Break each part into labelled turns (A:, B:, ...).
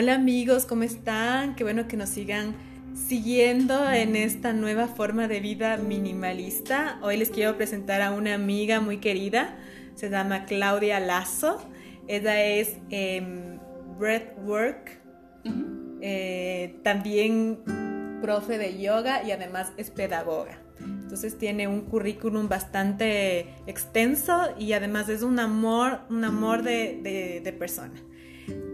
A: Hola amigos, ¿cómo están? Qué bueno que nos sigan siguiendo en esta nueva forma de vida minimalista. Hoy les quiero presentar a una amiga muy querida, se llama Claudia Lazo. Ella es eh, breathwork, eh, también profe de yoga y además es pedagoga. Entonces tiene un currículum bastante extenso y además es un amor, un amor de, de persona.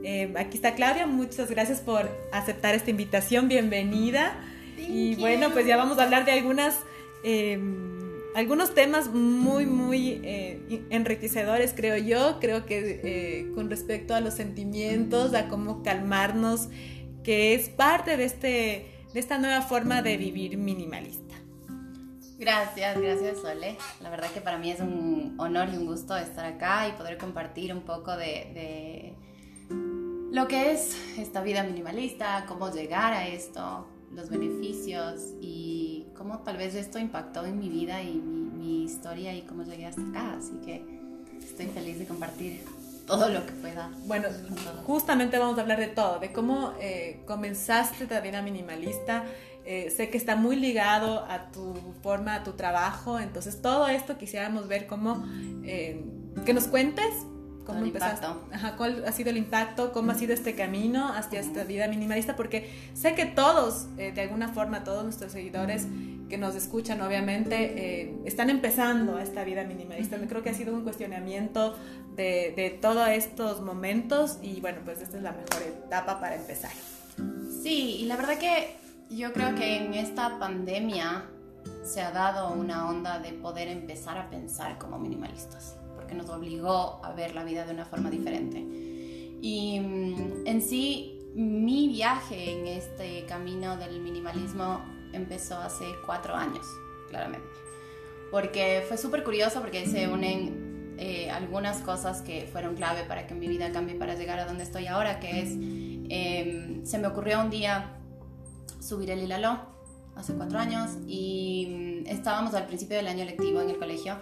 A: Eh, aquí está Claudia, muchas gracias por aceptar esta invitación, bienvenida. y bueno, pues ya vamos a hablar de algunas, em, algunos temas muy, muy eh, enriquecedores, creo yo. Creo que eh, con respecto a los sentimientos, a cómo calmarnos, que es parte de, este, de esta nueva forma de vivir minimalista.
B: Gracias, gracias Sole. La verdad que para mí es un honor y un gusto estar acá y poder compartir un poco de lo que es esta vida minimalista, cómo llegar a esto, los beneficios y cómo tal vez esto impactó en mi vida y mi, historia y cómo llegué hasta acá. Así que estoy feliz de compartir todo lo que pueda.
A: Bueno, justamente vamos a hablar de todo, de cómo eh, comenzaste la vida minimalista. Eh, sé que está muy ligado a tu forma, a tu trabajo, entonces todo esto quisiéramos ver cómo, eh, que nos cuentes ¿Cómo empezaste? Ajá, ¿Cuál ha sido el impacto? ¿Cómo ha sido este camino hacia esta vida minimalista? Porque sé que todos, eh, de alguna forma, todos nuestros seguidores que nos escuchan, obviamente, eh, están empezando esta vida minimalista. Creo que ha sido un cuestionamiento de, de todos estos momentos y bueno, pues esta es la mejor etapa para empezar.
B: Sí, y la verdad que yo creo que en esta pandemia se ha dado una onda de poder empezar a pensar como minimalistas porque nos obligó a ver la vida de una forma diferente. Y mm, en sí, mi viaje en este camino del minimalismo empezó hace cuatro años, claramente. Porque fue súper curioso porque se unen eh, algunas cosas que fueron clave para que mi vida cambie para llegar a donde estoy ahora, que es, em, se me ocurrió un día subir el Hilaló hace cuatro años y mm, estábamos al principio del año lectivo en el colegio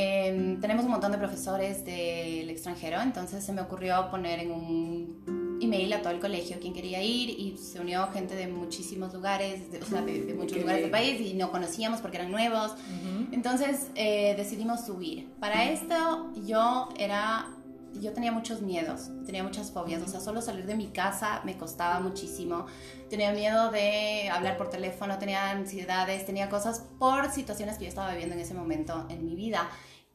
B: Em, tenemos un montón de profesores del extranjero, entonces se me ocurrió poner en un email a todo el colegio quien quería ir y se unió gente de muchísimos lugares, de, o sea, de, muchos lugares del país y no conocíamos porque eran nuevos. Entonces eh, decidimos subir. Para esto yo era yo tenía muchos miedos, tenía muchas fobias, o sea, solo salir de mi casa me costaba muchísimo. Tenía miedo de hablar por teléfono, tenía ansiedades, tenía cosas por situaciones que yo estaba viviendo en ese momento en mi vida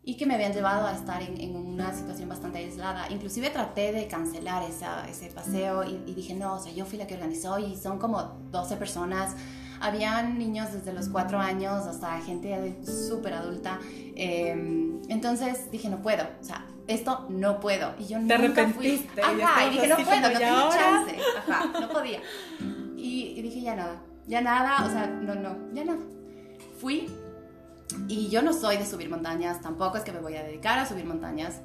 B: y que me habían llevado a estar en, una situación bastante aislada. Inclusive traté de cancelar esa, ese paseo y, y, dije, no, o sea, yo fui la que organizó y son como 12 personas. Habían niños desde los 4 años hasta gente súper adulta. Eh, entonces dije, no puedo, o sea, esto no puedo. Y yo
A: Te nunca fui.
B: Ajá, y dije, no puedo, no tengo chance. Ajá, no podía. Y, y, dije, ya nada, ya nada, o sea, no, no, ya nada. Fui y yo no soy de subir montañas, tampoco es que me voy a dedicar a subir montañas,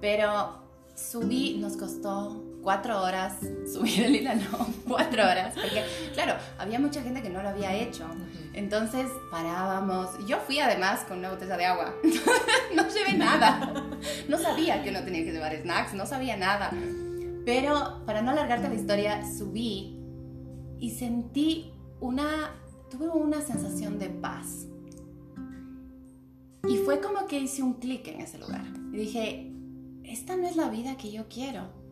B: pero subí, nos costó cuatro horas subir el hilano, cuatro horas, porque claro, había mucha gente que no lo había hecho. Entonces parábamos. Yo fui además con una botella de agua. no llevé nada. No sabía que uno tenía que llevar snacks, no sabía nada. Pero para no alargarte la historia, subí y sentí una, tuve una sensación de paz. Y fue como que hice un clic en ese lugar. Y dije, esta no es la vida que yo quiero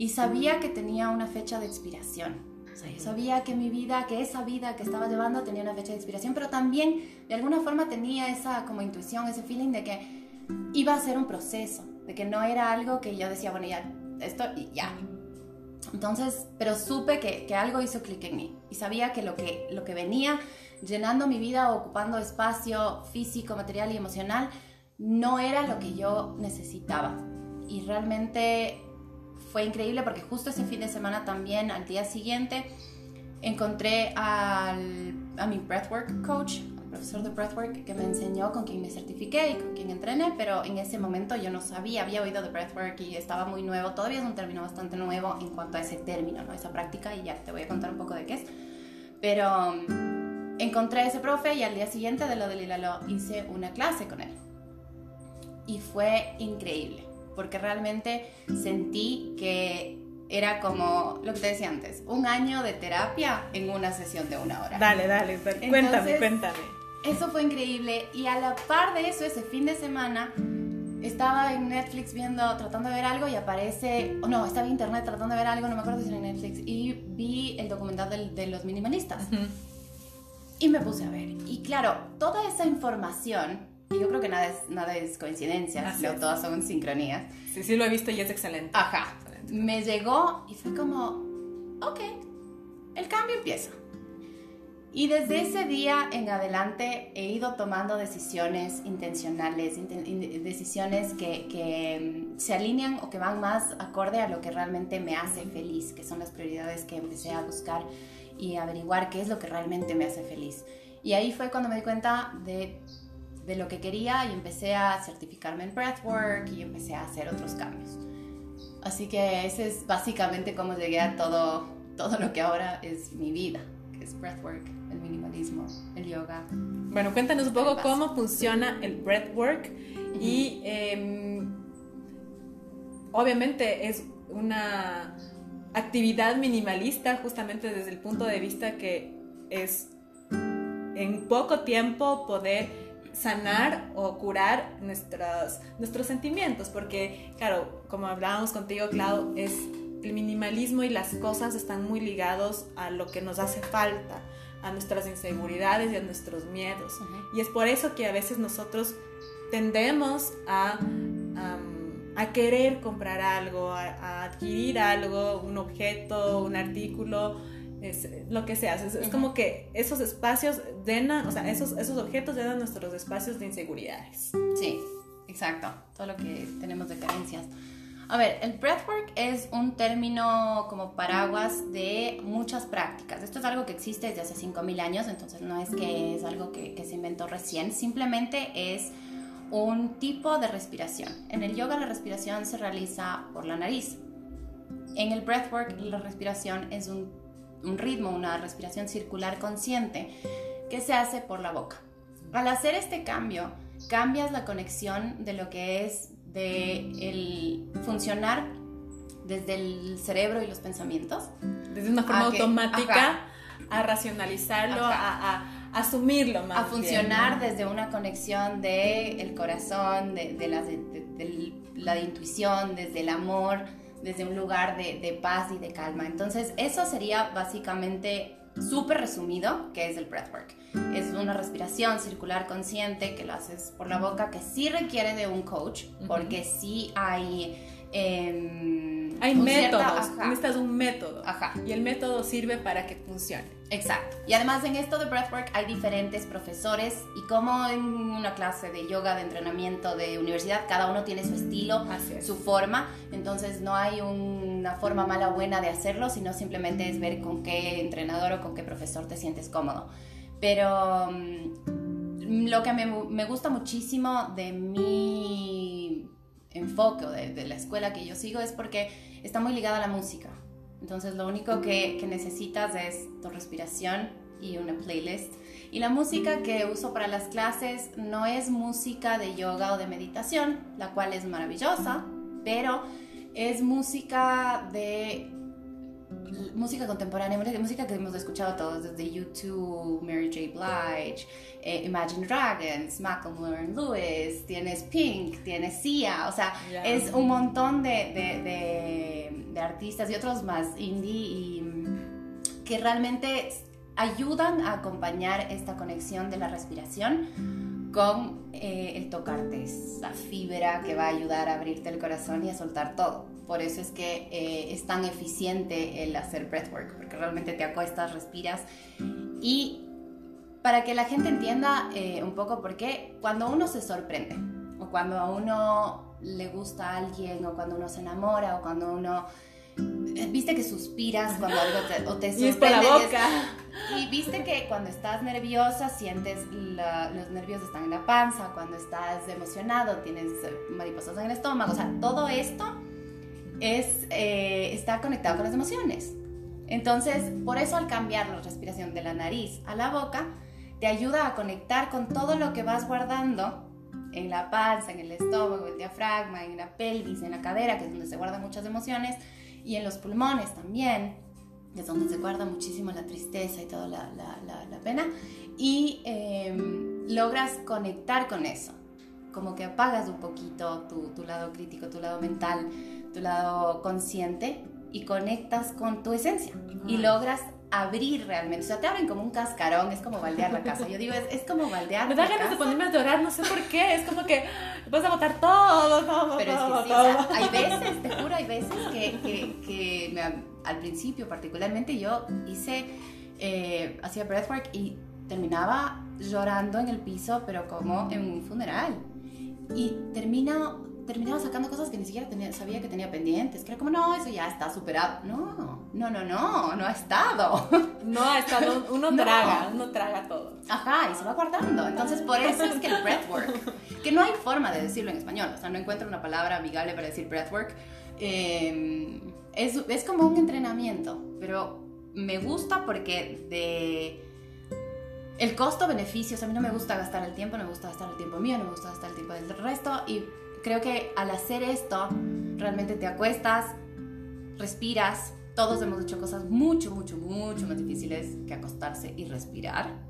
B: y sabía que tenía una fecha de expiración. O sea, yo sabía que mi vida, que esa vida que estaba llevando tenía una fecha de expiración, pero también de alguna forma tenía esa como intuición, ese feeling de que iba a ser un proceso, de que no era algo que yo decía, bueno, ya, esto y ya. Entonces, pero supe que, que algo hizo clic en mí y sabía que lo, que lo que venía llenando mi vida, ocupando espacio físico, material y emocional, no era lo que yo necesitaba. Y realmente fue increíble porque justo ese fin de semana también, al día siguiente, encontré a mi breathwork coach, al profesor de breathwork, que me enseñó, con quien me certifiqué y con quien entrené, pero en ese momento yo no sabía, había oído de breathwork y estaba muy nuevo, todavía es un término bastante nuevo en cuanto a ese término, ¿no? esa práctica, y ya te voy a contar un poco de qué es. Pero um, encontré a ese profe y al día siguiente de lo del Hilalo hice una clase con él. Y fue increíble porque realmente sentí que era como lo que te decía antes, un año de terapia en una sesión de una hora.
A: Dale, dale, cuéntame, cuéntame.
B: Eso fue increíble y a la par de eso, ese fin de semana, estaba en Netflix viendo, tratando de ver algo y aparece, o no, estaba en internet tratando de ver algo, no me acuerdo si era en Netflix, y vi el documental de, los minimalistas. Y me puse a ver. Y claro, toda esa información, y yo creo que nada es, nada es coincidencia, todas son sincronías.
A: Sí, sí lo he visto y es excelente.
B: Ajá. Me llegó y fue como, ok, el cambio empieza. Y desde ese día en adelante he ido tomando decisiones intencionales, decisiones que, que, mm, se alinean o que van más acorde a lo que realmente me hace feliz, que son las prioridades que empecé a buscar y averiguar qué es lo que realmente me hace feliz. Y ahí fue cuando me di cuenta de, de lo que quería y empecé a certificarme en breathwork y empecé a hacer otros cambios. Así que ese es básicamente cómo llegué a todo, todo lo que ahora es mi vida, que es breathwork el minimalismo, el yoga.
A: Bueno, cuéntanos un poco cómo funciona el breathwork y em, obviamente es una actividad minimalista justamente desde el punto de vista que es en poco tiempo poder sanar o curar nuestros, nuestros sentimientos, porque claro, como hablábamos contigo, Clau, es el minimalismo y las cosas están muy ligados a lo que nos hace falta a nuestras inseguridades y a nuestros miedos. Y es por eso que a veces nosotros tendemos a, a querer comprar algo, a, adquirir algo, un objeto, un artículo, es, lo que sea. Es, como que esos espacios llenan, o sea, esos, esos objetos llenan nuestros espacios de inseguridades.
B: Sí, exacto. Todo lo que tenemos de carencias. A ver, el breathwork es un término como paraguas de muchas prácticas. Esto es algo que existe desde hace 5.000 años, entonces no es que es algo que, se inventó recién, simplemente es un tipo de respiración. En el yoga la respiración se realiza por la nariz. En el breathwork la respiración es un, un ritmo, una respiración circular consciente que se hace por la boca. Al hacer este cambio, cambias la conexión de lo que es de el funcionar desde el cerebro y los pensamientos.
A: Desde una forma automática a racionalizarlo, a, asumirlo más.
B: A funcionar desde una conexión del el corazón, de, la, de, la intuición, desde el amor, desde un lugar de, paz y de calma. Entonces, eso sería básicamente súper resumido, que es el breathwork. Es una respiración circular consciente que lo haces por la boca, que sí requiere de un coach, porque sí hay...
A: Hay métodos, necesitas un método. Ajá. Y el método sirve para que funcione.
B: Exacto. Y además en esto de breathwork hay diferentes profesores y como en una clase de yoga, de entrenamiento, de universidad, cada uno tiene su estilo, su forma. Entonces no hay una forma mala o buena de hacerlo, sino simplemente es ver con qué entrenador o con qué profesor te sientes cómodo. Pero mm, lo que me, gusta muchísimo de mi enfoque de, de la escuela que yo sigo es porque está muy ligada a la música. Entonces lo único que, necesitas es tu respiración y una playlist. Y la música que uso para las clases no es música de yoga o de meditación, la cual es maravillosa, pero es música de música contemporánea, música que hemos escuchado todos, desde YouTube, Mary J. Blige, eh, Imagine Dragons, Macklemore Lewis, tienes Pink, tienes Sia, o sea, es un montón de, de, de, artistas y otros más indie y que realmente ayudan a acompañar esta conexión de la respiración con eh, el tocarte, esa fibra que va a ayudar a abrirte el corazón y a soltar todo. Por eso es que eh, es tan eficiente el hacer breathwork, porque realmente te acuestas, respiras. Y para que la gente entienda eh, un poco por qué, cuando uno se sorprende, o cuando a uno le gusta a alguien, o cuando uno se enamora, o cuando uno viste que suspiras cuando algo te, o te sorprende.
A: Y, la boca.
B: Y viste que cuando estás nerviosa sientes los nervios están en la panza, cuando estás emocionado tienes mariposas en el estómago, o sea, todo esto es, eh, está conectado con las emociones. Entonces, por eso al cambiar la respiración de la nariz a la boca, te ayuda a conectar con todo lo que vas guardando en la panza, en el estómago, el diafragma, en la pelvis, en la cadera, que es donde se guardan muchas emociones, y en los pulmones también, es donde se guarda muchísimo la tristeza y toda la, la, la, pena, y em, logras conectar con eso, como que apagas un poquito tu, tu lado crítico, tu lado mental, tu lado consciente y conectas con tu esencia y logras abrir realmente. O sea, te abren como un cascarón, es como baldear la casa. Yo digo, es, es como baldear.
A: Me da ganas de ponerme a llorar, no sé por qué. Es como que vas a botar todo, todo.
B: Pero
A: todo,
B: es que sí, o sea, hay veces, te juro, hay veces que, que, que me, al principio, particularmente, yo hice, eh, hacía breathwork y terminaba llorando en el piso, pero como en un funeral. Y termino terminaba sacando cosas que ni siquiera tenía, sabía que tenía pendientes, que era como, no, eso ya está superado. No, no, no, no, no ha estado.
A: No ha estado, uno traga, uno traga todo.
B: Ajá, y se va guardando. Entonces, por eso es que el breathwork, que no hay forma de decirlo en español, o sea, no encuentro una palabra amigable para decir breathwork, eh, es, es como un entrenamiento, pero me gusta porque de el costo-beneficio, o a mí no me gusta gastar el tiempo, no me gusta gastar el tiempo mío, no me gusta gastar el tiempo del resto y creo que al hacer esto, realmente te acuestas, respiras. Todos hemos hecho cosas mucho, mucho, mucho más difíciles que acostarse y respirar.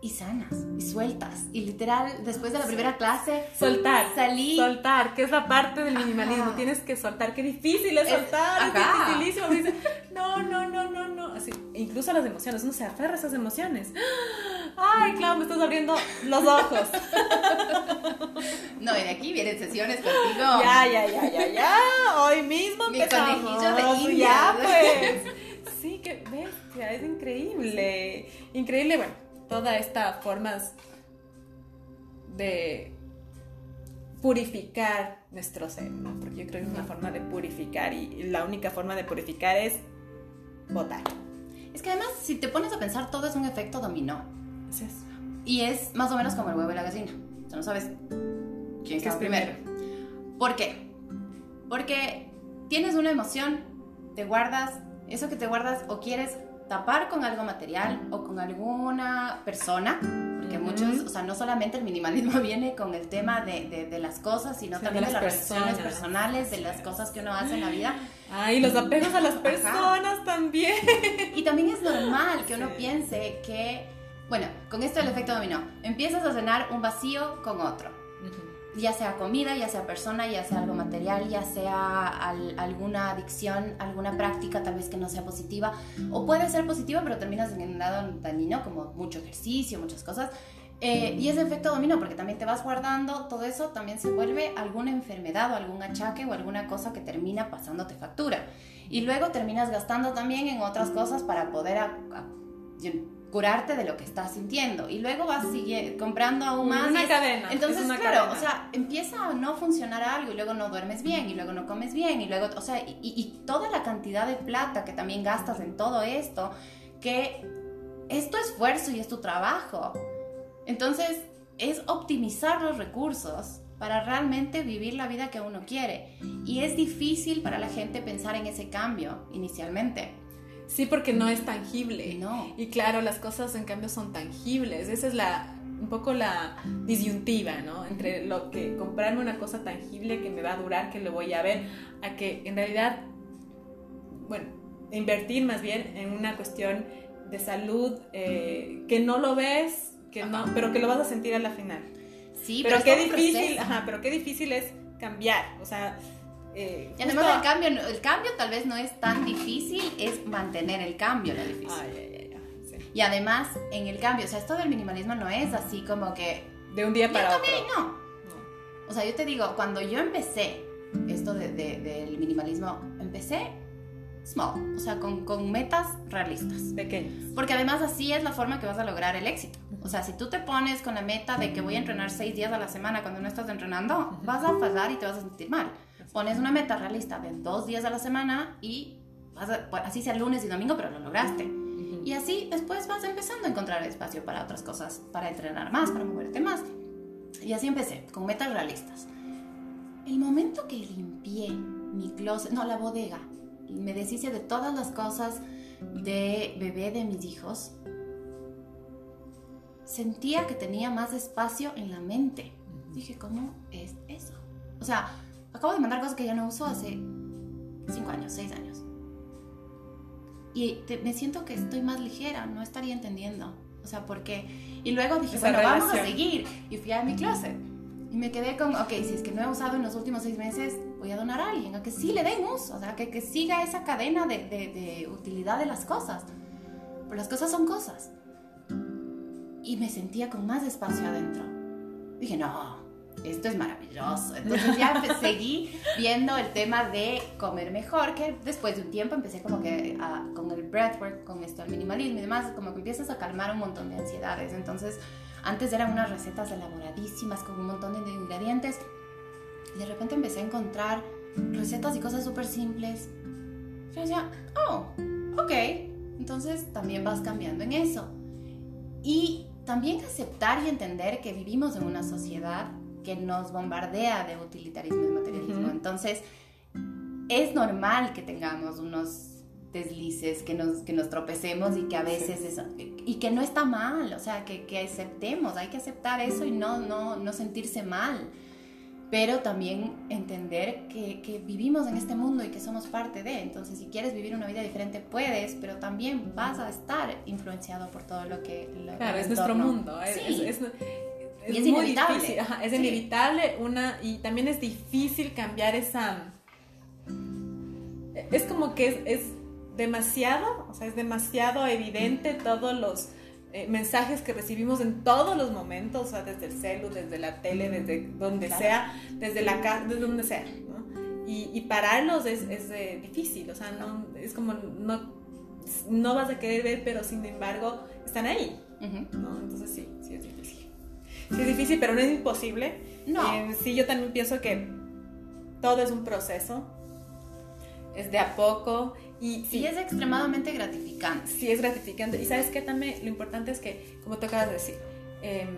B: Y sanas, y sueltas. Y literal, después de la primera clase,
A: soltar.
B: Salí.
A: Soltar, que es la parte del minimalismo. Tienes que soltar. Qué difícil es soltar. Es, dificilísimo. Dice, no, no, no, no, no. Así, incluso las emociones. Uno se aferra a esas emociones. Ay, claro, me estás abriendo los ojos.
B: No, y de aquí vienen sesiones contigo.
A: Ya, ya, ya, ya, ya. Hoy mismo
B: Mi conejillo de India.
A: Ya, pues. Sí, qué bestia. Es increíble. Increíble, bueno, toda esta formas de purificar nuestro ser, ¿no? Porque yo creo que es una forma de purificar y la única forma de purificar es votar.
B: Es que además, si te pones a pensar, todo es un efecto dominó.
A: Es eso.
B: Y es más o menos como el huevo y la gallina. O sea, no sabes quién es primero. ¿Por qué? Porque tienes una emoción, te guardas, eso que te guardas o quieres tapar con algo material o con alguna persona, porque muchos, o sea, no solamente el minimalismo viene con el tema de, de, las cosas, sino también de las, relaciones personales, de las cosas que uno hace en la vida.
A: Ay, los apegos a las personas también.
B: Y también es normal que uno piense que, bueno, con esto del efecto dominó, empiezas a cenar un vacío con otro ya sea comida, ya sea persona, ya sea algo material, ya sea alguna adicción, alguna práctica tal vez que no sea positiva, o puede ser positiva pero terminas en un lado dañino como mucho ejercicio, muchas cosas. Eh, y ese efecto dominó porque también te vas guardando, todo eso también se vuelve alguna enfermedad o algún achaque o alguna cosa que termina pasándote factura. Y luego terminas gastando también en otras cosas para poder curarte de lo que estás sintiendo y luego vas sigue, comprando aún más.
A: Una cadena.
B: Entonces, claro, o sea, empieza a no funcionar algo y luego no duermes bien y luego no comes bien y luego, o sea, y, y toda la cantidad de plata que también gastas en todo esto, que es tu esfuerzo y es tu trabajo. Entonces, es optimizar los recursos para realmente vivir la vida que uno quiere. Y es difícil para la gente pensar en ese cambio inicialmente.
A: Sí, porque no es tangible.
B: No.
A: Y claro, las cosas en cambio son tangibles. Esa es la un poco la disyuntiva, ¿no? Entre lo que comprarme una cosa tangible que me va a durar, que lo voy a ver, a que en realidad, bueno, invertir más bien en una cuestión de salud eh, que no lo ves, que no, pero que lo vas a sentir a la final.
B: Sí,
A: pero, qué difícil, ajá, pero qué difícil es cambiar, o sea,
B: eh, y además el cambio, el cambio tal vez no es tan difícil, es mantener el cambio lo difícil. Y además en el cambio, o sea, esto del minimalismo no es así como que...
A: De un día para otro.
B: No. O sea, yo te digo, cuando yo empecé esto de, del minimalismo, empecé small, o sea, con, con, metas realistas.
A: Pequeñas.
B: Porque además así es la forma que vas a lograr el éxito. O sea, si tú te pones con la meta de que voy a entrenar seis días a la semana cuando no estás entrenando, vas a fallar y te vas a sentir mal pones una meta realista de dos días a la semana y vas pues, así sea lunes y domingo, pero lo lograste. Y así después vas empezando a encontrar espacio para otras cosas, para entrenar más, para moverte más. Y así empecé, con metas realistas. El momento que limpié mi closet, no, la bodega, me deshice de todas las cosas de bebé de mis hijos, sentía que tenía más espacio en la mente. Dije, ¿cómo es eso? O sea, acabo de mandar cosas que ya no uso hace cinco años, seis años. Y me siento que estoy más ligera, no estaría entendiendo. O sea, ¿por qué? Y luego dije, bueno, vamos a seguir. Y fui a mi closet. Y me quedé con, ok, si es que no he usado en los últimos seis meses, voy a donar a alguien, a que sí le den uso, o sea, que, que siga esa cadena de, de, de utilidad de las cosas. Pero las cosas son cosas. Y me sentía con más espacio adentro. Dije, no, esto es maravilloso. Entonces ya seguí viendo el tema de comer mejor, que después de un tiempo empecé como que con el breathwork, con esto, el minimalismo y demás, como que empiezas a calmar un montón de ansiedades. Entonces, antes eran unas recetas elaboradísimas con un montón de ingredientes y de repente empecé a encontrar recetas y cosas súper simples. Yo decía, oh, ok. Entonces también vas cambiando en eso. Y también aceptar y entender que vivimos en una sociedad que nos bombardea de utilitarismo y materialismo. Entonces, es normal que tengamos unos deslices, que nos, que nos tropecemos y que a veces eso, y que no está mal, o sea, que, que, aceptemos, hay que aceptar eso y no, no, no sentirse mal, pero también entender que, que, vivimos en este mundo y que somos parte de, entonces si quieres vivir una vida diferente puedes, pero también vas a estar influenciado por todo lo que...
A: claro, es nuestro mundo, es, es, es, inevitable. es inevitable una y también es difícil cambiar esa es como que es, demasiado, o sea, es demasiado evidente todos los eh, mensajes que recibimos en todos los momentos, o sea, desde el celu, desde la tele, desde donde sea, desde la casa, desde donde sea, ¿no? Y, y pararlos es, es eh, difícil, o sea, no, es como no, no vas a querer ver, pero sin embargo están ahí, ¿no? Entonces sí, sí es difícil. Sí, es difícil, pero no es imposible.
B: No.
A: Eh, sí, yo también pienso que todo es un proceso. Es de a poco. Y
B: sí, es extremadamente gratificante.
A: Sí, es gratificante. Y sabes qué también, lo importante es que, como te acabas de decir, em,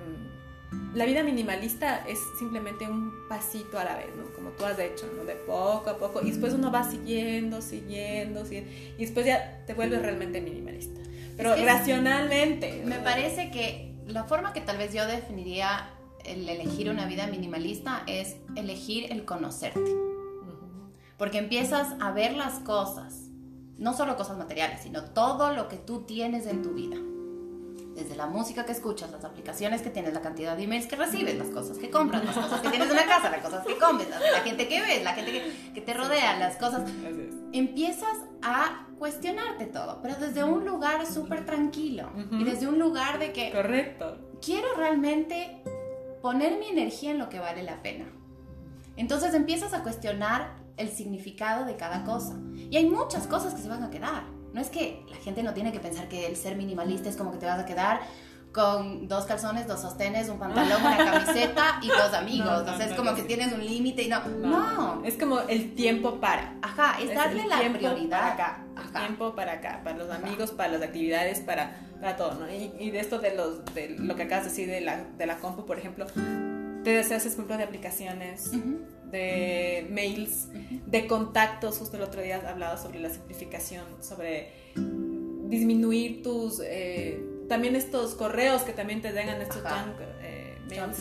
A: la vida minimalista es simplemente un pasito a la vez, ¿no? Como tú has hecho, ¿no? De poco a poco. Y después uno va siguiendo, siguiendo, siguiendo. Y después ya te vuelves realmente minimalista. Pero racionalmente.
B: Me parece que la forma que tal vez yo definiría el elegir una vida minimalista es elegir el conocerte. Porque empiezas a ver las cosas, no solo cosas materiales, sino todo lo que tú tienes en tu vida. Desde la música que escuchas, las aplicaciones que tienes, la cantidad de emails que recibes, las cosas que compras, las cosas que tienes en la casa, las cosas que comes, la gente que ves, la gente que, te rodea, las cosas. Empiezas a cuestionarte todo, pero desde un lugar súper tranquilo y desde un lugar de que...
A: Correcto.
B: Quiero realmente poner mi energía en lo que vale la pena. Entonces empiezas a cuestionar el significado de cada cosa. Y hay muchas cosas que se van a quedar. No es que la gente no tiene que pensar que el ser minimalista es como que te vas a quedar con dos calzones, dos sostenes, un pantalón, una camiseta y dos amigos. No, es como que tienes un límite y no. no.
A: Es como el tiempo para.
B: Ajá, es, darle la prioridad.
A: acá. El tiempo para acá, para los amigos, para las actividades, para, para todo, ¿no? Y, de esto de, los, de lo que acabas de decir de la, de la compu, por ejemplo, te deseas ejemplo de aplicaciones, de mails, de contactos. Justo el otro día has hablado sobre la simplificación, sobre disminuir tus... Eh, también estos correos que también te llegan estos junk, eh, mails,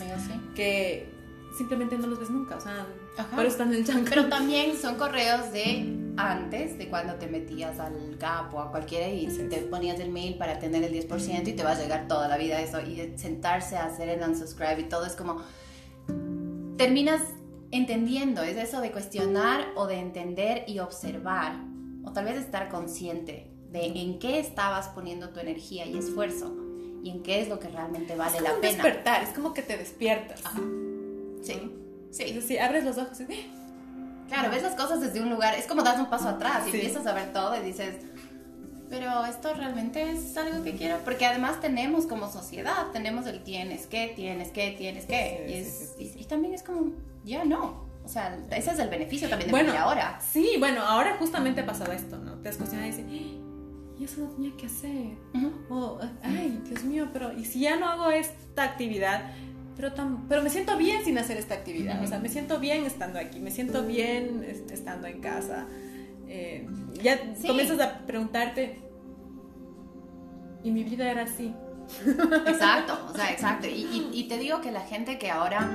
A: que simplemente no los ves nunca, o sea, pero están en el junk.
B: Pero también son correos de antes, de cuando te metías al GAP o a cualquiera y te ponías el mail para tener el 10% y te va a llegar toda la vida eso y sentarse a hacer el unsubscribe y todo es como terminas entendiendo, es eso de cuestionar o de entender y observar o tal vez estar consciente de en qué estabas poniendo tu energía y esfuerzo y en qué es lo que realmente vale
A: es
B: la
A: pena. despertar, es como que te despiertas.
B: Sí. Sí.
A: sí. abres los ojos y...
B: Claro, ves las cosas desde un lugar, es como das un paso atrás y empiezas a ver todo y dices, pero esto realmente es algo que quiero, porque además tenemos como sociedad, tenemos el tienes que, tienes que, tienes que, y, también es como, ya no, o sea, ese es el beneficio también de
A: bueno,
B: ahora.
A: Sí, bueno, ahora justamente ha pasado esto, ¿no? Te has cuestionado y dices, y eso no tenía que hacer. O, ay, Dios mío, pero ¿y si ya no hago esta actividad? Pero, pero me siento bien sin hacer esta actividad. O sea, me siento bien estando aquí, me siento bien estando en casa. Eh, ya comienzas a preguntarte, ¿y mi vida era así?
B: Exacto, o sea, exacto. Y, y, te digo que la gente que ahora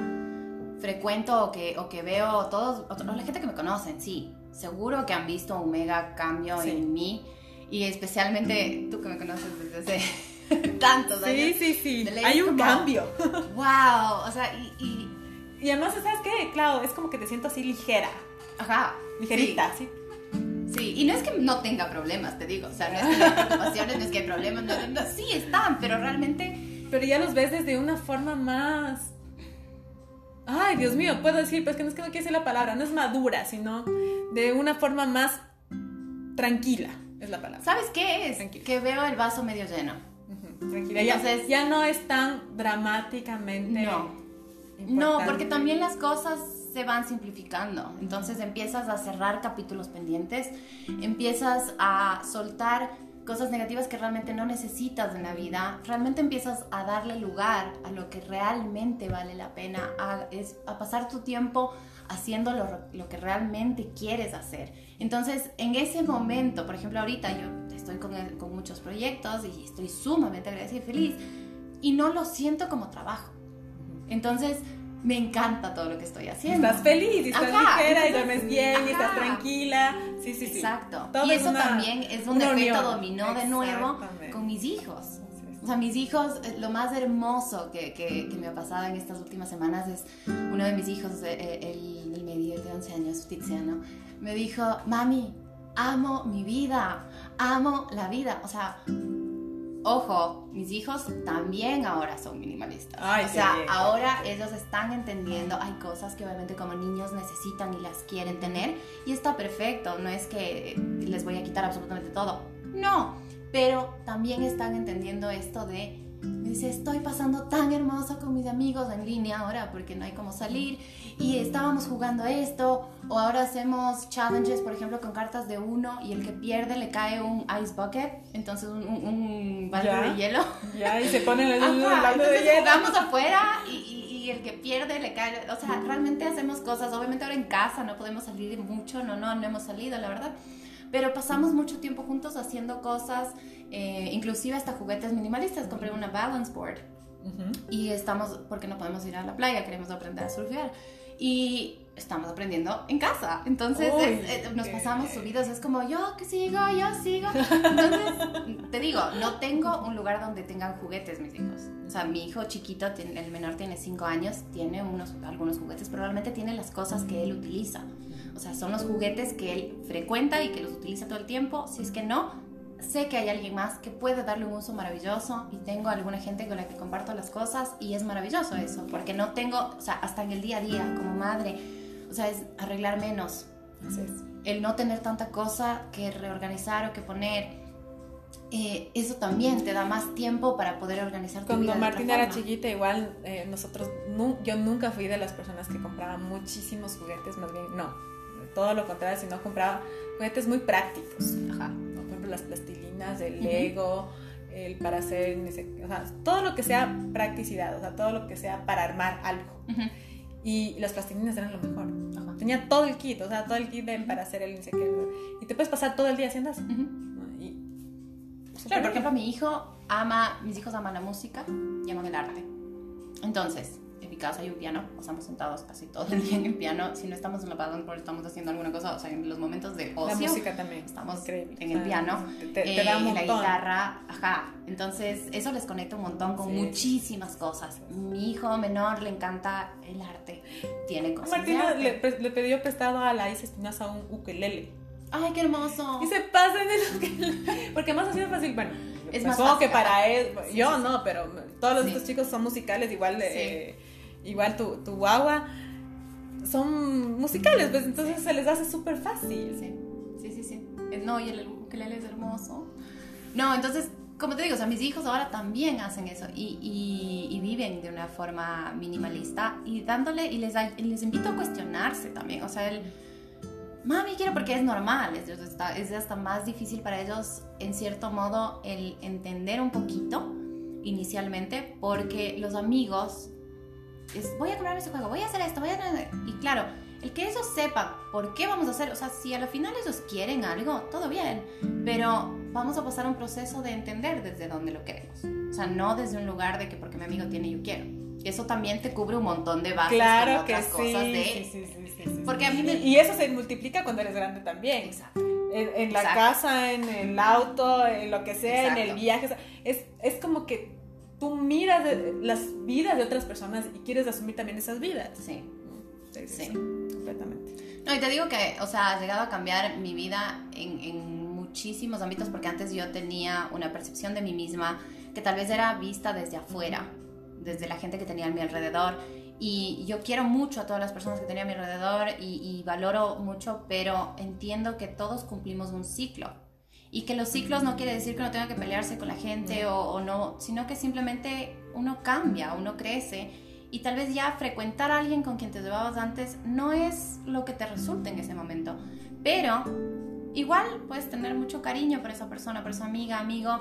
B: frecuento o que, o que veo, todos, o la gente que me conocen, sí, seguro que han visto un mega cambio en mí y especialmente tú que me conoces desde hace tantos años.
A: Sí, sí, sí. Hay un cambio.
B: Wow, o sea, y,
A: y... además, ¿sabes qué? Claro, es como que te siento así ligera.
B: Ajá.
A: Ligerita, sí.
B: sí. y no es que no tenga problemas, te digo. O sea, no es que hay preocupaciones, no es que hay problemas. No, sí están, pero realmente.
A: Pero ya los ves desde una forma más. Ay, Dios mío, puedo decir, pues que no es que no quiero decir la palabra, no es madura, sino de una forma más tranquila, es la palabra.
B: ¿Sabes qué es? Que veo el vaso medio lleno.
A: Tranquila. Entonces, ya, no es tan dramáticamente.
B: No. No, porque también las cosas se van simplificando. Entonces empiezas a cerrar capítulos pendientes, empiezas a soltar cosas negativas que realmente no necesitas en la vida, realmente empiezas a darle lugar a lo que realmente vale la pena, a, es, a pasar tu tiempo haciendo lo, lo, que realmente quieres hacer. Entonces, en ese momento, por ejemplo, ahorita yo estoy con, con muchos proyectos y estoy sumamente agradecida y feliz y no lo siento como trabajo. Entonces, me encanta todo lo que estoy haciendo.
A: Estás feliz, y estás ligera y duermes bien y estás tranquila. Sí, sí, sí.
B: Exacto. y eso también es un efecto dominó de nuevo con mis hijos. O sea, mis hijos, eh, lo más hermoso que, que, me ha pasado en estas últimas semanas es uno de mis hijos, eh, eh, el, el medio de 11 años, Tiziano, me dijo, mami, amo mi vida, amo la vida. O sea, ojo, mis hijos también ahora son minimalistas. o sea, ahora ellos están entendiendo, hay cosas que obviamente como niños necesitan y las quieren tener y está perfecto, no es que les voy a quitar absolutamente todo. No, pero también están entendiendo esto de, dice, estoy pasando tan hermoso con mis amigos en línea ahora porque no hay como salir y estábamos jugando esto o ahora hacemos challenges, por ejemplo, con cartas de uno y el que pierde le cae un ice bucket, entonces un, un, balde de hielo.
A: Ya, y se pone el, balde de hielo.
B: Vamos afuera y, y, el que pierde le cae, o sea, realmente hacemos cosas, obviamente ahora en casa no podemos salir mucho, no, no, no hemos salido, la verdad pero pasamos mucho tiempo juntos haciendo cosas, eh, inclusive hasta juguetes minimalistas. Compré una balance board y estamos, porque no podemos ir a la playa, queremos aprender a surfear. Y estamos aprendiendo en casa. Entonces eh, nos pasamos subidos, es como yo que sigo, yo sigo. Entonces, te digo, no tengo un lugar donde tengan juguetes mis hijos. O sea, mi hijo chiquito, el menor tiene 5 años, tiene unos, algunos juguetes, pero realmente tiene las cosas que él utiliza. O sea, son los juguetes que él frecuenta y que los utiliza todo el tiempo. Si es que no, sé que hay alguien más que puede darle un uso maravilloso y tengo alguna gente con la que comparto las cosas y es maravilloso eso, porque no tengo, o sea, hasta en el día a día como madre, o sea, es arreglar menos. El no tener tanta cosa que reorganizar o que poner. Eh, eso también te da más tiempo para poder organizar tu
A: Cuando
B: vida.
A: Cuando Martín era chiquita, igual eh, nosotros, yo nunca fui de las personas que compraban muchísimos juguetes, más bien, no, todo lo contrario, sino compraba juguetes muy prácticos. Ajá. Por ejemplo, las plastilinas, el Lego, el para hacer, o sea, todo lo que sea practicidad, o sea, todo lo que sea para armar algo. Y las plastilinas eran lo mejor. Ajá. Tenía todo el kit, o sea, todo el kit para hacer el Y te puedes pasar todo el día haciendo eso.
B: y, claro, por ejemplo, mi hijo ama, mis hijos aman la música y aman el arte. Entonces, casa hay un piano, estamos sentados casi todo el día en el piano. Si no estamos en la porque estamos haciendo alguna cosa, o sea, en los momentos de ocio.
A: La música también.
B: Estamos en el piano, te, da un eh, la guitarra, ajá. Entonces, eso les conecta un montón con muchísimas cosas. Mi hijo menor le encanta el arte, tiene cosas.
A: Martina le, le, pidió prestado a la Isa Espinosa un ukelele.
B: Ay, qué hermoso.
A: Y se pasa en el ukelele. Porque más así es fácil, bueno. Es más fácil, que para él, yo no, pero todos estos chicos son musicales igual de igual tu, tu guagua, son musicales, pues entonces se les hace súper fácil.
B: Sí, sí, sí, sí. Eh, no, y el ukelele es hermoso. No, entonces, como te digo, o sea, mis hijos ahora también hacen eso y, y, viven de una forma minimalista y dándole, y les, les invito a cuestionarse también, o sea, el, mami, quiero porque es normal, es, es hasta más difícil para ellos, en cierto modo, el entender un poquito inicialmente, porque los amigos voy a comprar ese juego, voy a hacer esto, voy a... Y claro, el que ellos sepan por qué vamos a hacer, o sea, si a la final ellos quieren algo, todo bien, pero vamos a pasar un proceso de entender desde dónde lo queremos. O sea, no desde un lugar de que porque mi amigo tiene, yo quiero. eso también te cubre un montón de bases
A: claro
B: con otras
A: que
B: cosas
A: sí,
B: de...
A: sí, sí, sí, sí, sí,
B: Porque a mí me...
A: Y eso se multiplica cuando eres grande también.
B: Exacto.
A: En, en la
B: Exacto.
A: casa, en el auto, en lo que sea, en el viaje. es, es como que tú miras de- las vidas de otras personas y quieres asumir también esas vidas.
B: Sí.
A: Sí, sí, completamente.
B: No, y te digo que, o sea, ha llegado a cambiar mi vida en, en muchísimos ámbitos porque antes yo tenía una percepción de mí misma que tal vez era vista desde afuera, desde la gente que tenía a mi alrededor. Y yo quiero mucho a todas las personas que tenía a mi alrededor y, y valoro mucho, pero entiendo que todos cumplimos un ciclo. Y que los ciclos no quiere decir que uno tenga que pelearse con la gente o, o no, sino que simplemente uno cambia, uno crece y tal vez ya frecuentar a alguien con quien te llevabas antes no es lo que te resulta en ese momento. Pero igual puedes tener mucho cariño por esa persona, por esa amiga, amigo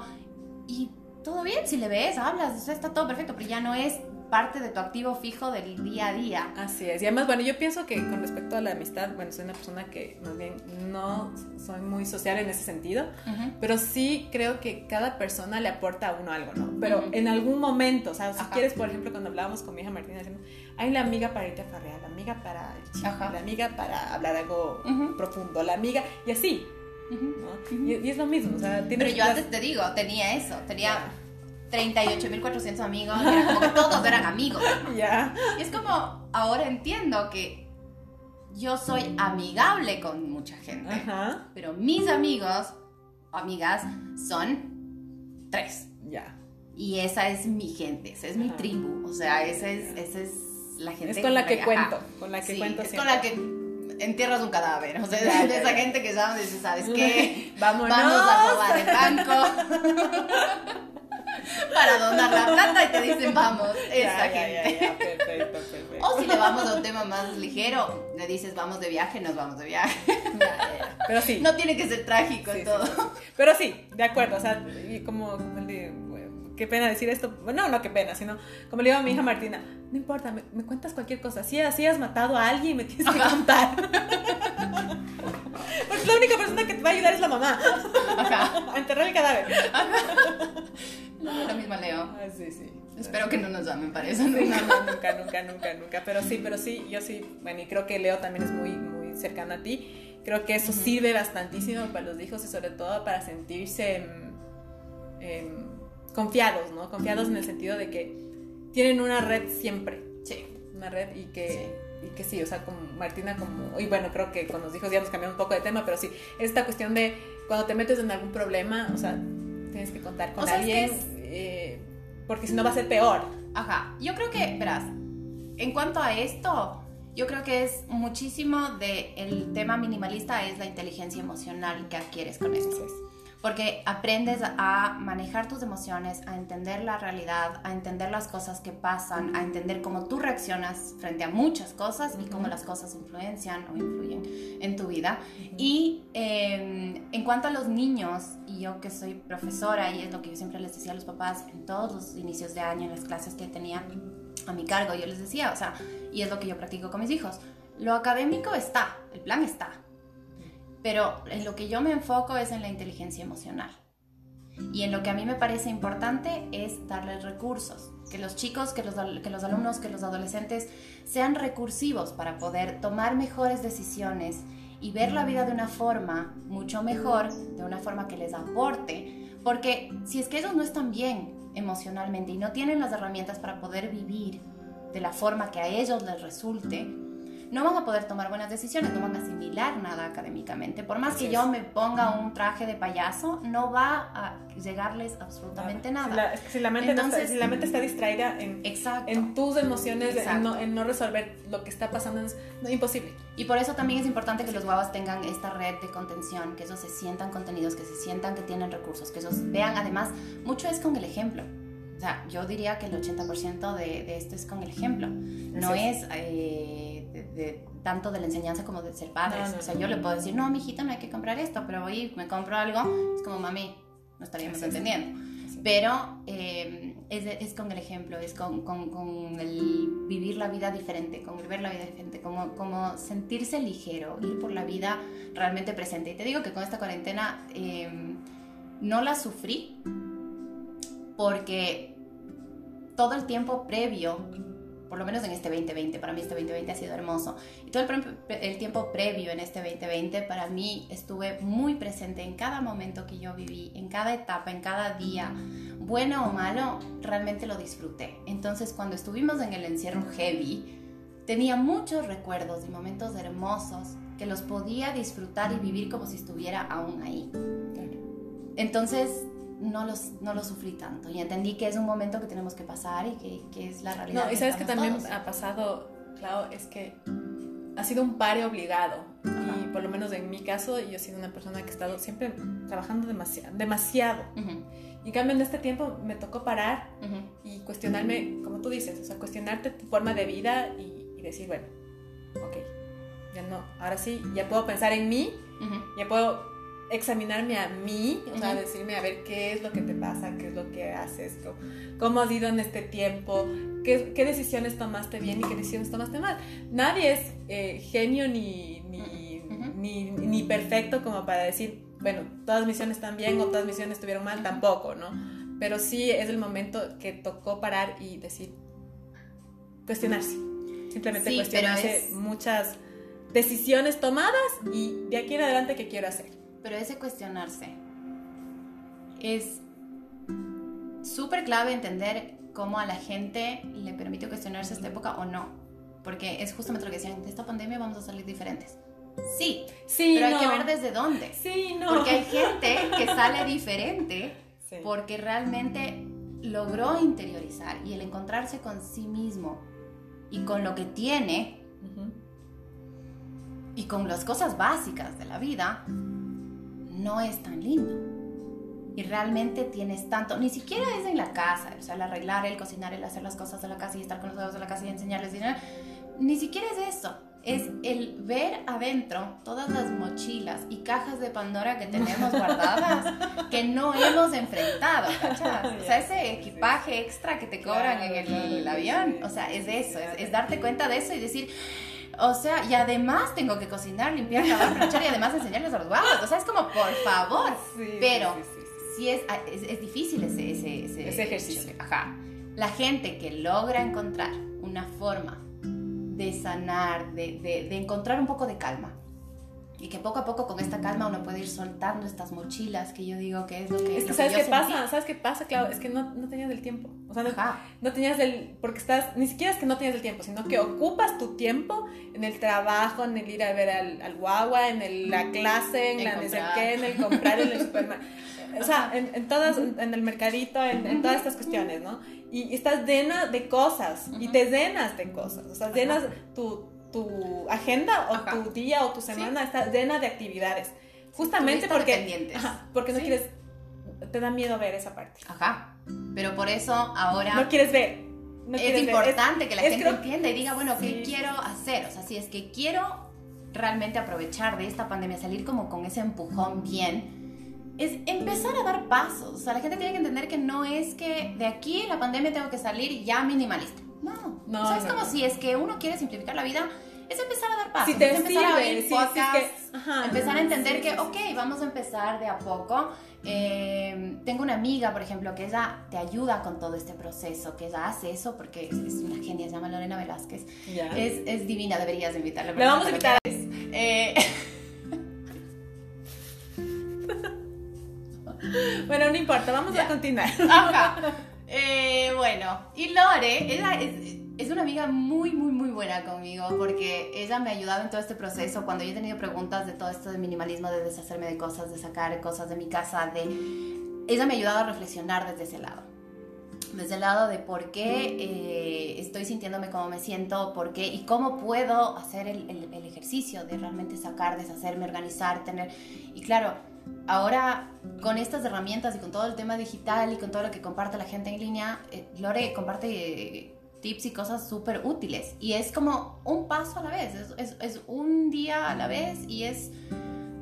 B: y todo bien si le ves, hablas, o sea, está todo perfecto, pero ya no es parte de tu activo fijo del día a día.
A: Así es. Y además, bueno, yo pienso que con respecto a la amistad, bueno, soy una persona que más bien no soy muy social en ese sentido,
B: Ujú.
A: pero sí creo que cada persona le aporta a uno algo, ¿no? Pero
B: Ujú.
A: en algún momento, o sea, si
B: Ajá.
A: quieres, por ejemplo, cuando hablábamos con mi hija Martina, decimos, hay la amiga para irte a farrear, la amiga para el
B: Ajá.
A: la amiga para hablar algo
B: Ujú.
A: profundo, la amiga, y así. ¿no? Y, y es lo mismo, o sea,
B: Pero yo
A: las-
B: antes te digo, tenía eso, tenía
A: Ya.
B: 38.400 amigos, era como que todos eran amigos.
A: Ya.
B: Y es como, ahora entiendo que yo soy amigable con mucha gente,
A: Ajá.
B: pero mis amigos, amigas, son tres.
A: Ya.
B: Y esa es mi gente, esa es mi tribu, o sea, esa es, esa es la gente
A: Es con la que cuento, con la que
B: Sí,
A: cuento
B: es
A: siempre.
B: con la que entierras un cadáver, o sea,
A: Ya,
B: de
A: ya,
B: esa
A: ya.
B: gente que llamas y dices, ¿sabes qué?
A: Vámonos.
B: Vamos a robar el banco para donar la plata y te dicen, vamos,
A: Ya, ya,
B: gente.
A: ya, perfecto, perfecto.
B: O si le vamos a un tema más ligero, le dices, vamos de viaje, nos vamos de viaje.
A: Pero sí.
B: No tiene que ser trágico
A: Sí,
B: todo.
A: sí, sí. Pero sí, de acuerdo, o sea, y como, como qué pena decir esto, bueno, no, qué pena, sino como le digo a mi hija Martina, no importa, me, me cuentas cualquier cosa, si así has matado a alguien, me tienes que contar. Porque la única persona que te va a ayudar es la mamá
B: Ajá.
A: a enterrar el cadáver.
B: No, lo mismo Leo.
A: Ah, sí, sí.
B: Espero que no nos llamen para eso.
A: Sí,
B: nunca.
A: no, no, nunca, nunca, nunca, nunca. Pero sí, pero sí, yo sí, bueno, y creo que Leo también es muy, muy cercano a ti. Creo que eso
B: Ujú.
A: sirve bastantísimo para los hijos y sobre todo para sentirse em, confiados, ¿no? Confiados en el sentido de que tienen una red siempre,
B: Sí.
A: una red y que, y que sí, o sea, como Martina, como, y bueno, creo que con los hijos ya nos cambiamos un poco de tema, pero sí, esta cuestión de cuando te metes en algún problema, o sea, tienes que contar con
B: O sea, es que
A: alguien,
B: es-
A: eh, porque si no va a ser peor.
B: Ajá. Yo creo que, verás, en cuanto a esto, yo creo que es muchísimo de el tema minimalista es la inteligencia emocional que adquieres con esto. Porque aprendes a manejar tus emociones, a entender la realidad, a entender las cosas que pasan, a entender cómo tú reaccionas frente a muchas cosas y cómo las cosas influencian o influyen en tu vida. Y eh, en cuanto a los niños, y yo que soy profesora, y es lo que yo siempre les decía a los papás en todos los inicios de año, en las clases que tenía a mi cargo, yo les decía, o sea, y es lo que yo practico con mis hijos, lo académico está, el plan está, pero en lo que yo me enfoco es en la inteligencia emocional. Y en lo que a mí me parece importante es darles recursos, que los chicos, que los, que los alumnos, que los adolescentes sean recursivos para poder tomar mejores decisiones y ver la vida de una forma mucho mejor, de una forma que les aporte, porque si es que ellos no están bien emocionalmente y no tienen las herramientas para poder vivir de la forma que a ellos les resulte, no van a poder tomar buenas decisiones, no van a asimilar nada académicamente. Por más
A: Así
B: que
A: es.
B: yo me ponga un traje de payaso, no va a llegarles absolutamente nada.
A: Si la, si mente, no está-
B: Entonces-
A: si la mente está distraída en,
B: Exacto.
A: en tus emociones, en no, en no resolver lo que está pasando, es no, imposible.
B: Y por eso también es importante que los guaguas tengan esta red de contención, que ellos se sientan contenidos, que se sientan que tienen recursos, que ellos vean, además, mucho es con el ejemplo. O sea, yo diría que el 80% de, de esto es con el ejemplo. No
A: Así
B: es eh, de, tanto de la enseñanza como de ser padres.
A: No, no,
B: o sea, yo le puedo decir, no, mijita, no hay que comprar esto, pero voy y me compro algo. Es como, mami, no estaríamos entendiendo. Pero eh, es, es con el ejemplo, es con, con- con el vivir la vida diferente, con ver la vida diferente, como, como sentirse ligero, ir por la vida realmente presente. Y te digo que con esta cuarentena eh, no la sufrí porque todo el tiempo previo por lo menos en este 2020, para mí este 2020 ha sido hermoso. Y todo el, el, tiempo previo en este 2020, para mí estuve muy presente en cada momento que yo viví, en cada etapa, en cada día, bueno o malo, realmente lo disfruté. Entonces cuando estuvimos en el encierro heavy, tenía muchos recuerdos y momentos hermosos que los podía disfrutar y vivir como si estuviera aún ahí. Entonces, no los, no lo sufrí tanto y entendí que es un momento que tenemos que pasar y que, que es la realidad.
A: No, y sabes que también ha pasado, claro, es que ha sido un pare obligado. Y por lo menos en mi caso, yo he sido una persona que ha estado siempre trabajando demasiado. demasiado. Y en cambio, en este tiempo me tocó parar y cuestionarme, como tú dices, o sea, cuestionarte tu forma de vida y, y decir, bueno, ok, ya no, ahora sí, ya puedo pensar en mí, ya puedo examinarme a mí, o sea, decirme a ver qué es lo que te pasa, qué es lo que haces, cómo, cómo has ido en este tiempo, qué, qué, decisiones tomaste bien y qué decisiones tomaste mal. Nadie es eh, genio ni ni, ni, ni, perfecto como para decir, bueno, todas mis misiones están bien o todas mis misiones estuvieron mal, tampoco, ¿no? Pero sí es el momento que tocó parar y decir, cuestionarse, simplemente cuestionarse muchas decisiones tomadas y de aquí en adelante qué quiero hacer
B: pero ese cuestionarse es súper clave entender cómo a la gente le permite cuestionarse esta época o no. Porque es justamente lo que decían, de esta pandemia vamos a salir diferentes. Sí, sí pero hay que ver desde dónde.
A: Sí, no.
B: Porque hay gente que sale diferente porque realmente logró interiorizar y el encontrarse con sí mismo y con lo que tiene y con las cosas básicas de la vida, no es tan lindo. Y realmente tienes tanto, ni siquiera es en la casa, o sea, el arreglar, el cocinar, el hacer las cosas de la casa y estar con los dedos de la casa y enseñarles, ni siquiera es eso. Es el ver adentro todas las mochilas y cajas de Pandora que tenemos guardadas que no hemos enfrentado, O sea, ese equipaje extra que te cobran en el, avión, o sea, es eso, es darte cuenta de eso y decir, o sea, y además tengo que cocinar, limpiar, lavar, planchar y además enseñarles a los guapos. O sea, es como, por favor. Pero sí, ah, es, es, difícil ese, ese,
A: ese, ejercicio.
B: Ajá. La gente que logra encontrar una forma de sanar, de, de, de encontrar un poco de calma, y que poco a poco con esta calma uno puede ir soltando estas mochilas que yo digo que es lo que
A: es que sabes qué pasa sabes qué pasa claro es que no, no tenías el tiempo o sea no, tenías el porque estás ni siquiera es que no tenías el tiempo sino que ocupas tu tiempo en el trabajo en el ir a ver al, al guagua en el, la clase en, la no sé qué en el comprar en el supermercado o sea en, en todas en el mercadito en, en todas estas cuestiones no y, estás llena de cosas y te llenas de cosas o sea llenas tu tu agenda o tu día o tu semana está llena de actividades. Justamente porque, porque no quieres, te da miedo ver esa parte.
B: Ajá. Pero por eso ahora...
A: No quieres ver.
B: es importante que la gente entienda y diga, bueno, ¿qué quiero hacer? O sea, si es que quiero realmente aprovechar de esta pandemia, salir como con ese empujón bien, es empezar a dar pasos. O sea, la gente tiene que entender que no es que de aquí la pandemia tengo que salir ya minimalista. No, no. O sea, es como si es que uno quiere simplificar la vida, es empezar a dar pasos.
A: Si te
B: es empezar
A: a ver
B: empezar a entender que, ok, vamos a empezar de a poco. Eh, tengo una amiga, por ejemplo, que ella te ayuda con todo este proceso, que ella hace eso porque es, una genia, se llama Lorena Velázquez. Es, es, divina, deberías invitarla.
A: Le vamos a invitar. Eh... bueno, no importa, vamos a continuar.
B: Ajá. Eh, bueno, y Lore, ella es es una amiga muy, muy, muy buena conmigo porque ella me ha ayudado en todo este proceso. Cuando yo he tenido preguntas de todo esto de minimalismo, de deshacerme de cosas, de sacar cosas de mi casa, de... ella me ha ayudado a reflexionar desde ese lado. Desde el lado de por qué eh, estoy sintiéndome como me siento, por qué y cómo puedo hacer el, el, ejercicio de realmente sacar, deshacerme, organizar, tener... Y claro, ahora con estas herramientas y con todo el tema digital y con todo lo que comparte la gente en línea, eh, Lore comparte... Eh, tips y cosas súper útiles. Y es como un paso a la vez, es, es, un día a la vez y es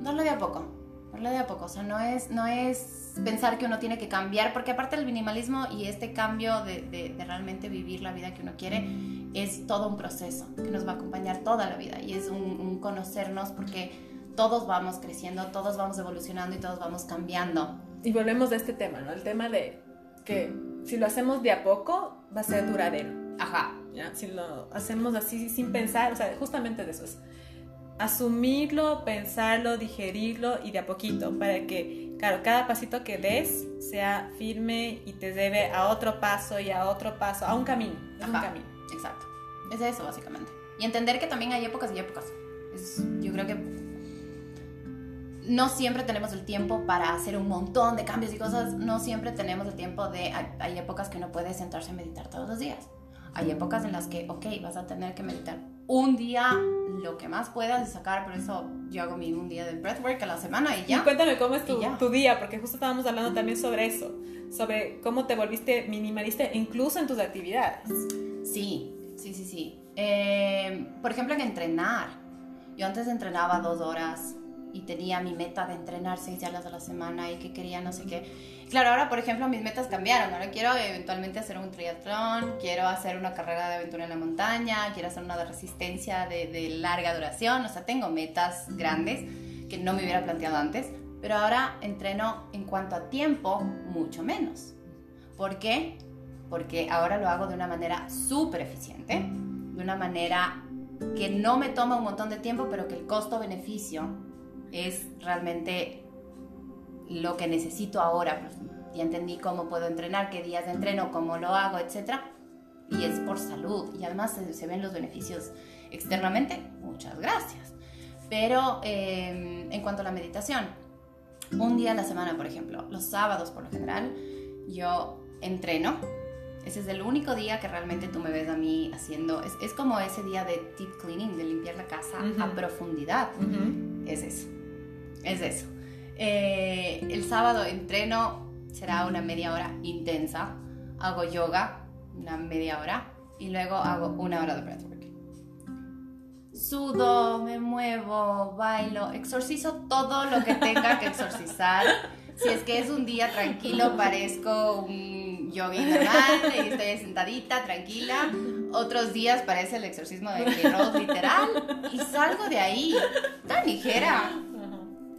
B: darle de a poco, darle de a poco. O sea, no es, no es pensar que uno tiene que cambiar, porque aparte del minimalismo y este cambio de, de, realmente vivir la vida que uno quiere, es todo un proceso que nos va a acompañar toda la vida y es un, un conocernos porque todos vamos creciendo, todos vamos evolucionando y todos vamos cambiando.
A: Y volvemos a este tema, ¿no? El tema de que si lo hacemos de a poco, va a ser duradero.
B: Ajá.
A: ¿ya? Si lo hacemos así sin pensar, o sea, justamente de eso es asumirlo, pensarlo, digerirlo y de a poquito para que, claro, cada pasito que des sea firme y te debe a otro paso y a otro paso, a un camino, es un camino.
B: Exacto. Es eso básicamente. Y entender que también hay épocas y épocas. yo creo que no siempre tenemos el tiempo para hacer un montón de cambios y cosas. No siempre tenemos el tiempo de... Hay, épocas que no puedes sentarse a meditar todos los días. Hay épocas en las que, ok, vas a tener que meditar un día, lo que más puedas sacar. Por eso yo hago mi un día de breathwork a la semana y ya.
A: Y cuéntame cómo es tu, tu día, porque justo estábamos hablando también sobre eso. Sobre cómo te volviste minimalista incluso en tus actividades.
B: Sí, sí, sí, sí. Eh, por ejemplo, en entrenar. Yo antes entrenaba dos horas y tenía mi meta de entrenar seis días a la semana y que quería no sé qué. Claro, ahora por ejemplo mis metas cambiaron. Ahora quiero eventualmente hacer un triatlón, quiero hacer una carrera de aventura en la montaña, quiero hacer una de resistencia de, de larga duración. O sea, tengo metas grandes que no me hubiera planteado antes, pero ahora entreno en cuanto a tiempo mucho menos. ¿Por qué? Porque ahora lo hago de una manera súper eficiente, de una manera que no me toma un montón de tiempo, pero que el costo-beneficio es realmente lo que necesito ahora. Pues, ya entendí cómo puedo entrenar, qué días de entreno, cómo lo hago, etc. Y es por salud. Y además se, ven los beneficios externamente. Muchas gracias. Pero em, en cuanto a la meditación, un día a la semana, por ejemplo, los sábados por lo general, yo entreno. Ese es el único día que realmente tú me ves a mí haciendo. Es, como ese día de deep cleaning, de limpiar la casa a profundidad. Es eso es eso. Eh, el sábado entreno, será una media hora intensa. Hago yoga, una media hora. Y luego hago una hora de breathwork. Sudo, me muevo, bailo, exorcizo todo lo que tenga que exorcizar. Si es que es un día tranquilo, parezco un yogi normal estoy sentadita, tranquila. Otros días parece el exorcismo de Ross literal. Y salgo de ahí tan ligera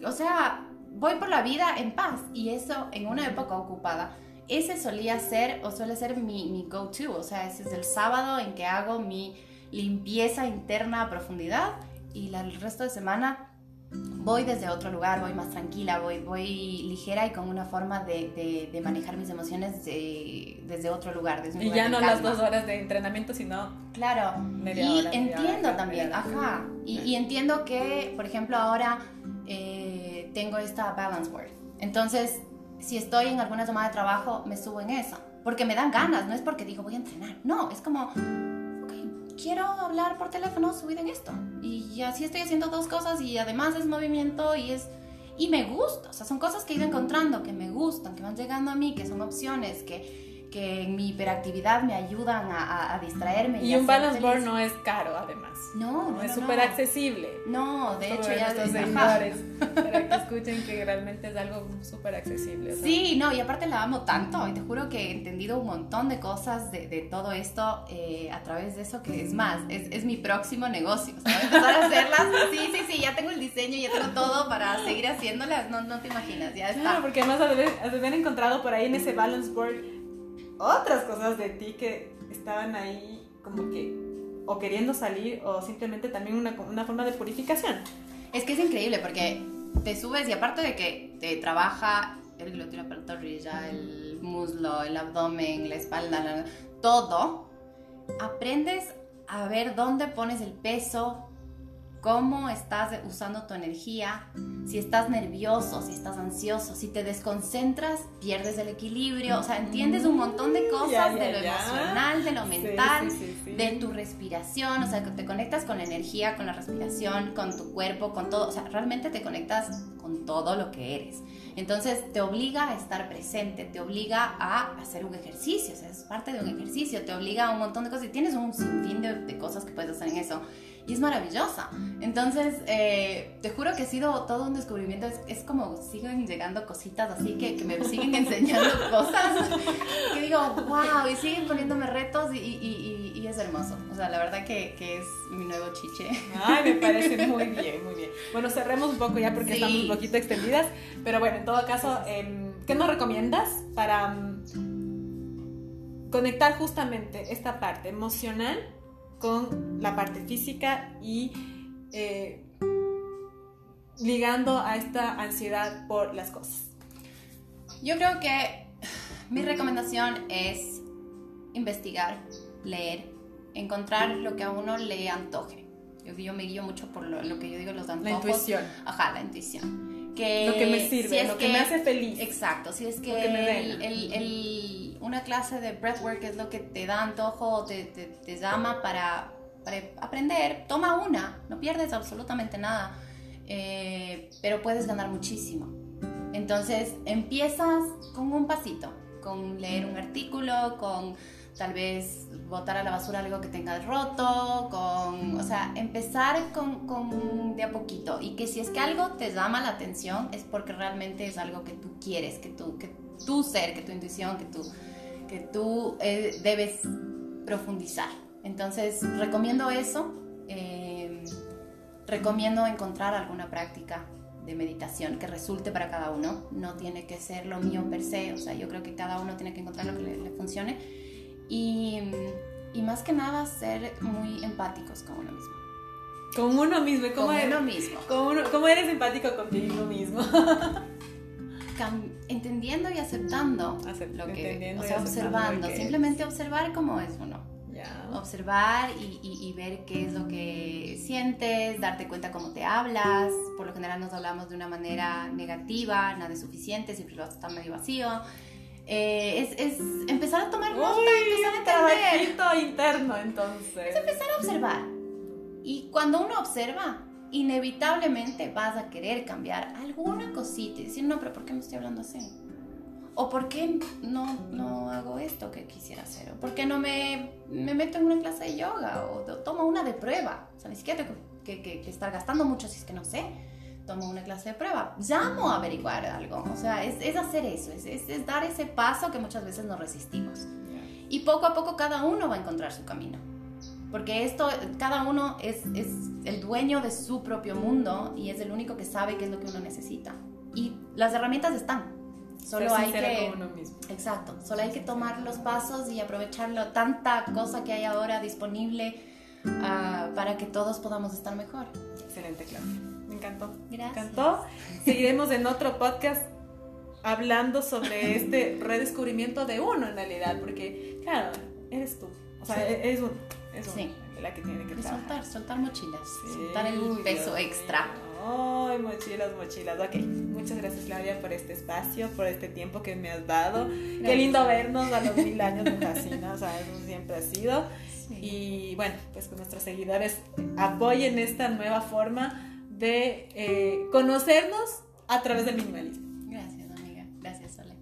B: o sea, voy por la vida en paz y eso en una época ocupada. Ese solía ser o suele ser mi, go-to, o sea, ese es el sábado en que hago mi limpieza interna a profundidad y el resto de semana voy desde otro lugar, voy más tranquila, voy, voy ligera y con una forma de, de, manejar mis emociones desde otro lugar. Desde
A: y ya no las dos horas de entrenamiento, sino...
B: Claro, media y entiendo también, ajá, y, y, entiendo que, por ejemplo, ahora eh, tengo esta balance board. Entonces, si estoy en alguna toma de trabajo, me subo en eso, porque me dan ganas, no es porque digo voy a entrenar, no, es como quiero hablar por teléfono en esto. Y así estoy haciendo dos cosas y además es movimiento y es... Y me gusta, o sea, son cosas que he ido encontrando, que me gustan, que van llegando a mí, que son opciones, que, que en mi hiperactividad me ayudan a, distraerme.
A: Y, un balance board no es caro, además.
B: No,
A: no, es súper accesible.
B: No, de hecho ya
A: estos seguidores para que escuchen que realmente es algo súper accesible.
B: Sí, no, y aparte la amo tanto y te juro que he entendido un montón de cosas de, de todo esto eh, a través de eso que es más, es, es mi próximo negocio. ¿sabes? Empezar a hacerlas. Sí, sí, sí, ya tengo el diseño, ya tengo todo para seguir haciéndolas. No, no te imaginas, ya está.
A: Claro, porque además de haber encontrado por ahí en ese balance board otras cosas de ti que estaban ahí como que o queriendo salir o simplemente también una, una forma de purificación.
B: Es que es increíble porque te subes y aparte de que te trabaja el glúteo, la pantorrilla, el muslo, el abdomen, la espalda, todo, aprendes a ver dónde pones el peso, cómo estás usando tu energía, si estás nervioso, si estás ansioso, si te desconcentras, pierdes el equilibrio, o sea, entiendes un montón de cosas de lo emocional, de lo mental, de tu respiración, o sea, que te conectas con la energía, con la respiración, con tu cuerpo, con todo, o sea, realmente te conectas con todo lo que eres. Entonces te obliga a estar presente, te obliga a hacer un ejercicio, o sea, es parte de un ejercicio, te obliga a un montón de cosas. Y tienes un sinfín de, de cosas que puedes hacer en eso y es maravillosa. Entonces, eh, te juro que ha sido todo un descubrimiento. Es, como siguen llegando cositas así que, que me siguen enseñando cosas que digo, wow, y siguen poniéndome retos y, y, y, es hermoso. O sea, la verdad que, que, es mi nuevo chiche.
A: Ay, me parece muy bien, muy bien. Bueno, cerremos un poco ya porque estamos un poquito extendidas. Pero bueno, en todo caso, em, ¿qué nos recomiendas para conectar justamente esta parte emocional con la parte física y eh, ligando a esta ansiedad por las cosas.
B: Yo creo que mi recomendación es investigar, leer, encontrar lo que a uno le antoje. Yo, yo me guío mucho por lo, que yo digo, los antojos.
A: La intuición.
B: Ajá, la intuición.
A: Que, lo que me sirve, lo que, me hace feliz.
B: Exacto, si es que, el, una clase de breathwork es lo que te da antojo, te, te, te llama para, para, aprender, toma una, no pierdes absolutamente nada, eh, pero puedes ganar muchísimo. Entonces empiezas con un pasito, con leer un artículo, con tal vez botar a la basura algo que tengas roto, con, o sea, empezar con, con, de a poquito y que si es que algo te llama la atención es porque realmente es algo que tú quieres, que tú, que tu ser, que tu intuición, que tú, que tú eh, debes profundizar. Entonces, recomiendo eso. Eh, recomiendo encontrar alguna práctica de meditación que resulte para cada uno. No tiene que ser lo mío per se. O sea, yo creo que cada uno tiene que encontrar lo que le funcione y, y, más que nada ser muy empáticos con uno mismo.
A: Con uno mismo,
B: ¿cómo con eres? uno mismo.
A: ¿Cómo eres empático contigo mismo?
B: entendiendo y aceptando lo que, o sea, observando, simplemente observar cómo es uno. Observar y, y, y, ver qué es lo que sientes, darte cuenta cómo te hablas. Por lo general nos hablamos de una manera negativa, nada es suficiente, siempre lo está medio vacío. Eh, es, es, empezar a tomar nota, empezar a
A: entender. interno, entonces.
B: Es empezar a observar. Y cuando uno observa, inevitablemente vas a querer cambiar alguna cosita y decir, no, pero ¿por qué me estoy hablando así? ¿O por qué no, no hago esto que quisiera hacer? ¿O por qué no me, me meto en una clase de yoga? ¿O tomo una de prueba? O sea, ni siquiera tengo que, que, que estar gastando mucho si es que no sé tomo una clase de prueba, llamo a averiguar algo, o sea, es, es hacer eso, es, es, dar ese paso que muchas veces nos resistimos. Y poco a poco cada uno va a encontrar su camino, porque esto, cada uno es, es el dueño de su propio mundo y es el único que sabe qué es lo que uno necesita. Y las herramientas están, Solo hay que
A: uno mismo.
B: Exacto, solo hay que tomar los pasos y aprovecharlo. Tanta cosa que hay ahora disponible uh, para que todos podamos estar mejor.
A: Excelente, Claudia encantó.
B: Gracias.
A: Encantó. Seguiremos en otro podcast hablando sobre este redescubrimiento de uno en realidad, porque, claro, eres tú. O sea, es uno. Es uno la que tiene que
B: Soltar, soltar mochilas. soltar el peso extra.
A: Ay, mochilas, mochilas. Ok, muchas gracias Claudia por este espacio, por este tiempo que me has dado. Qué lindo vernos a los mil años de fascina, o sea, eso siempre ha sido. Y bueno, pues que nuestros seguidores apoyen esta nueva forma de eh, conocernos a través del minimalismo.
B: Gracias, amiga. Gracias, Ale.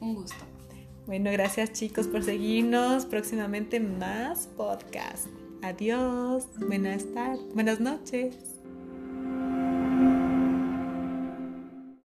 B: Un gusto.
A: Bueno, gracias chicos por seguirnos. Próximamente más podcast. Adiós. Buenas tardes. Buenas noches.